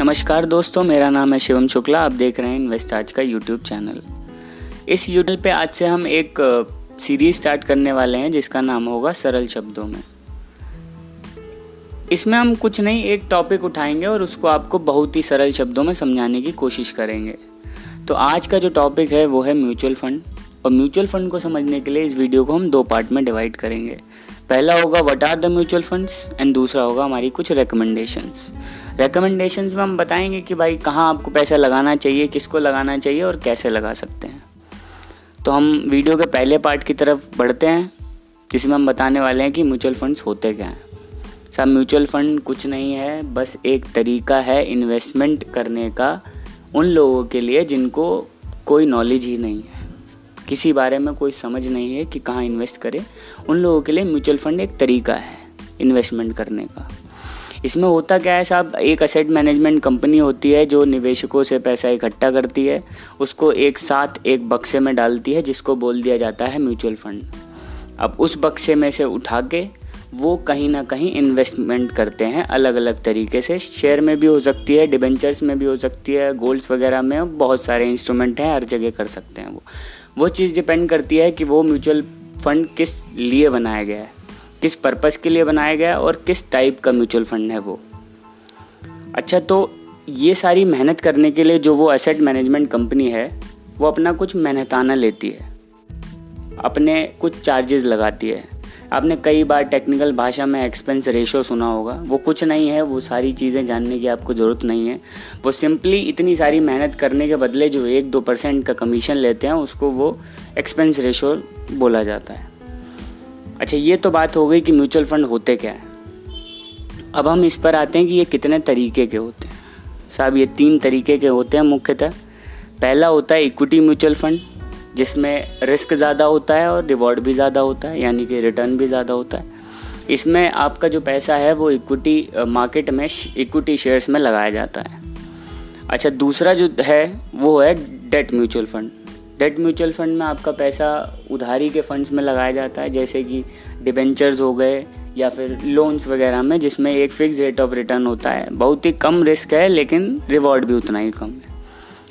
नमस्कार दोस्तों, मेरा नाम है शिवम शुक्ला। आप देख रहे हैं इन्वेस्ट आज का यूट्यूब चैनल। इस यूट्यूब पे आज से हम एक सीरीज़ स्टार्ट करने वाले हैं, जिसका नाम होगा सरल शब्दों में। इसमें हम कुछ नहीं, एक टॉपिक उठाएँगे और उसको आपको बहुत ही सरल शब्दों में समझाने की कोशिश करेंगे। तो आज का जो टॉपिक है, वो है म्यूचुअल फंड और म्यूचुअल फंड को समझने के लिए इस वीडियो को हम दो पार्ट में डिवाइड करेंगे। पहला होगा what are the mutual funds and दूसरा होगा, हमारी कुछ रिकमेंडेशंस रिकमेंडेशंस में हम बताएँगे कि भाई कहाँ आपको पैसा लगाना चाहिए, किसको लगाना चाहिए और कैसे लगा सकते हैं। तो हम वीडियो के पहले पार्ट की तरफ़ बढ़ते हैं, जिसमें हम बताने वाले हैं कि म्यूचुअल फंड्स होते क्या हैं। साहब म्यूचुअल फंड कुछ नहीं है, बस एक तरीका है इन्वेस्टमेंट करने का उन लोगों के लिए जिनको कोई नॉलेज ही नहीं है। किसी बारे में कोई समझ नहीं है कि कहाँ इन्वेस्ट करें। उन लोगों के लिए म्यूचुअल फंड एक तरीका है इन्वेस्टमेंट करने का। इसमें होता क्या है साहब, एक असेट मैनेजमेंट कंपनी होती है जो निवेशकों से पैसा इकट्ठा करती है, उसको एक साथ एक बक्से में डालती है, जिसको बोल दिया जाता है म्यूचुअल फंड अब उस बक्से में से उठा के वो कहीं ना कहीं इन्वेस्टमेंट करते हैं अलग अलग तरीके से। शेयर में भी हो सकती है डिबेंचर्स में भी हो सकती है गोल्ड्स वगैरह में बहुत सारे इंस्ट्रूमेंट हैं, हर जगह कर सकते हैं वो। वो चीज़ डिपेंड करती है कि वो म्यूचुअल फंड किस लिए बनाया गया है, किस पर्पस के लिए बनाया गया है और किस टाइप का म्यूचुअल फंड है वो। अच्छा तो ये सारी मेहनत करने के लिए जो वो एसेट मैनेजमेंट कंपनी है, वो अपना कुछ मेहनताना लेती है, अपने कुछ चार्जेस लगाती है। आपने कई बार टेक्निकल भाषा में एक्सपेंस रेशो सुना होगा। वो कुछ नहीं है, वो सारी चीज़ें जानने की आपको ज़रूरत नहीं है। वो सिंपली इतनी सारी मेहनत करने के बदले जो एक दो परसेंट का कमीशन लेते हैं, उसको वो एक्सपेंस रेशो बोला जाता है। अच्छा ये तो बात हो गई कि म्यूचुअल फंड होते क्या है? अब हम इस पर आते हैं कि ये कितने तरीके के होते हैं। साहब, ये तीन तरीके के होते हैं मुख्यतः। पहला होता है इक्विटी म्यूचुअल फंड जिसमें रिस्क ज़्यादा होता है और रिवॉर्ड भी ज़्यादा होता है, यानी कि रिटर्न भी ज़्यादा होता है। इसमें आपका जो पैसा है, वो इक्विटी मार्केट में इक्विटी शेयर्स में लगाया जाता है। अच्छा दूसरा जो है, वो है debt mutual fund debt mutual fund में आपका पैसा उधारी के फंड्स में लगाया जाता है, जैसे कि डिबेंचर्स हो गए, या फिर लोन्स वगैरह में, जिसमें एक फिक्स रेट ऑफ़ रिटर्न होता है। बहुत ही कम रिस्क है, लेकिन रिवॉर्ड भी उतना ही कम है।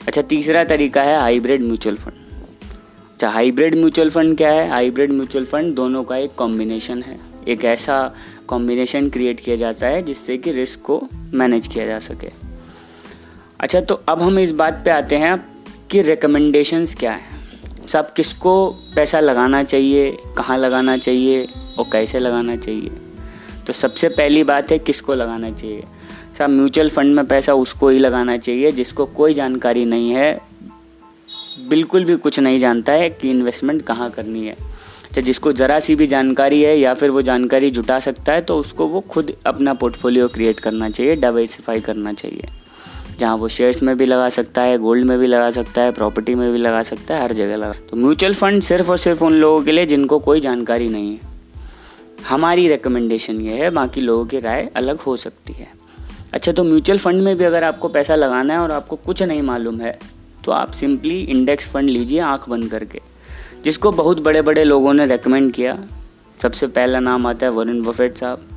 अच्छा तीसरा तरीका है हाइब्रिड म्यूचुअल फंड अच्छा हाइब्रिड म्यूचुअल फंड क्या है? हाइब्रिड म्यूचुअल फंड दोनों का एक कॉम्बिनेशन है। एक ऐसा कॉम्बिनेशन क्रिएट किया जाता है जिससे कि रिस्क को मैनेज किया जा सके। अच्छा तो अब हम इस बात पे आते हैं कि रिकमेंडेशंस क्या है। सब किसको पैसा लगाना चाहिए, कहाँ लगाना चाहिए और कैसे लगाना चाहिए। तो सबसे पहली बात है किसको लगाना चाहिए। सब म्यूचुअल फंड में पैसा उसको ही लगाना चाहिए जिसको कोई जानकारी नहीं है बिल्कुल भी कुछ नहीं जानता है कि इन्वेस्टमेंट कहाँ करनी है। चाहे जिसको ज़रा सी भी जानकारी है या फिर वो जानकारी जुटा सकता है तो उसको वो खुद अपना पोर्टफोलियो क्रिएट करना चाहिए डाइवर्सिफाई करना चाहिए। जहाँ वो शेयर्स में भी लगा सकता है गोल्ड में भी लगा सकता है प्रॉपर्टी में भी लगा सकता है, हर जगह लगा तो म्यूचुअल फंड सिर्फ़ और सिर्फ़ उन लोगों के लिए जिनको कोई जानकारी नहीं है। हमारी रिकमेंडेशन ये है, बाकी लोगों की राय अलग हो सकती है। अच्छा तो म्यूचुअल फंड में भी अगर आपको पैसा लगाना है और आपको कुछ नहीं मालूम है तो आप सिंपली इंडेक्स फंड लीजिए आँख बंद करके। जिसको बहुत बड़े बड़े लोगों ने रेकमेंड किया, सबसे पहला नाम आता है वरुण बफेट साहब।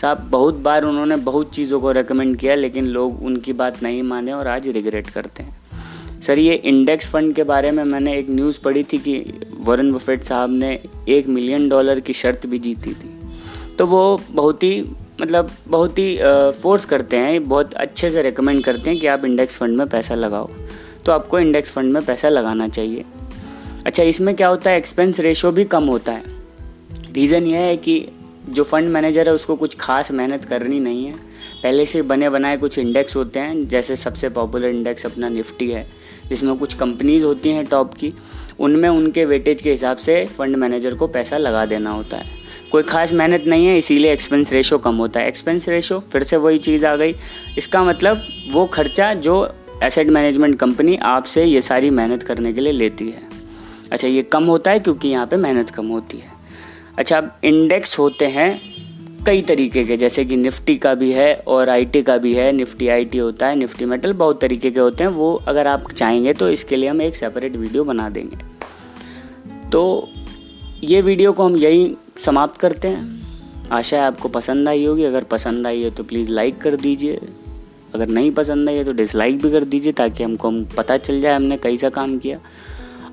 साहब, बहुत बार उन्होंने बहुत चीज़ों को रेकमेंड किया, लेकिन लोग उनकी बात नहीं माने और आज रिग्रेट करते हैं। सर, ये इंडेक्स फंड के बारे में मैंने एक न्यूज़ पढ़ी थी कि वरुण बफेट साहब ने एक मिलियन डॉलर की शर्त भी जीती थी। तो वो बहुत ही मतलब बहुत ही फोर्स करते हैं, बहुत अच्छे से रिकमेंड करते हैं कि आप इंडेक्स फंड में पैसा लगाओ। तो आपको इंडेक्स फंड में पैसा लगाना चाहिए। अच्छा इसमें क्या होता है? एक्सपेंस रेशो भी कम होता है। रीज़न यह है कि जो फंड मैनेजर है, उसको कुछ खास मेहनत करनी नहीं है। पहले से बने बनाए कुछ इंडेक्स होते हैं, जैसे सबसे पॉपुलर इंडेक्स अपना निफ्टी है। जिसमें कुछ कंपनीज़ होती हैं टॉप की, उनमें उनके वेटेज के हिसाब से फंड मैनेजर को पैसा लगा देना होता है। कोई खास मेहनत नहीं है, इसीलिए एक्सपेंस रेशो कम होता है। एक्सपेंस रेशो फिर से वही चीज़ आ गई। इसका मतलब वो खर्चा जो एसेट मैनेजमेंट कंपनी आपसे ये सारी मेहनत करने के लिए लेती है। अच्छा ये कम होता है क्योंकि यहाँ पे मेहनत कम होती है। अच्छा अब इंडेक्स होते हैं कई तरीके के, जैसे कि निफ्टी का भी है और आईटी का भी है। निफ्टी आईटी होता है, निफ्टी मेटल बहुत तरीके के होते हैं। वो अगर आप चाहेंगे तो इसके लिए हम एक सेपरेट वीडियो बना देंगे। तो ये वीडियो को हम यही समाप्त करते हैं। आशा है आपको पसंद आई होगी। अगर पसंद आई है तो प्लीज़ लाइक कर दीजिए। अगर नहीं पसंद आई है तो डिसलाइक भी कर दीजिए ताकि हमको हम पता चल जाए हमने कैसा काम किया।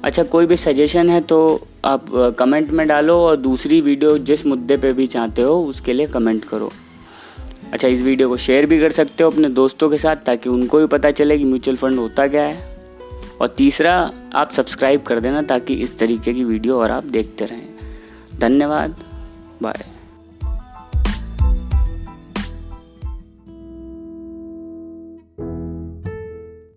अच्छा कोई भी सजेशन है तो आप कमेंट में डालो और दूसरी वीडियो जिस मुद्दे पे भी चाहते हो उसके लिए कमेंट करो। अच्छा इस वीडियो को शेयर भी कर सकते हो अपने दोस्तों के साथ ताकि उनको भी पता चले कि म्यूचुअल फंड होता क्या है। और तीसरा, आप सब्सक्राइब कर देना ताकि इस तरीके की वीडियो और आप देखते रहें। धन्यवाद। बाय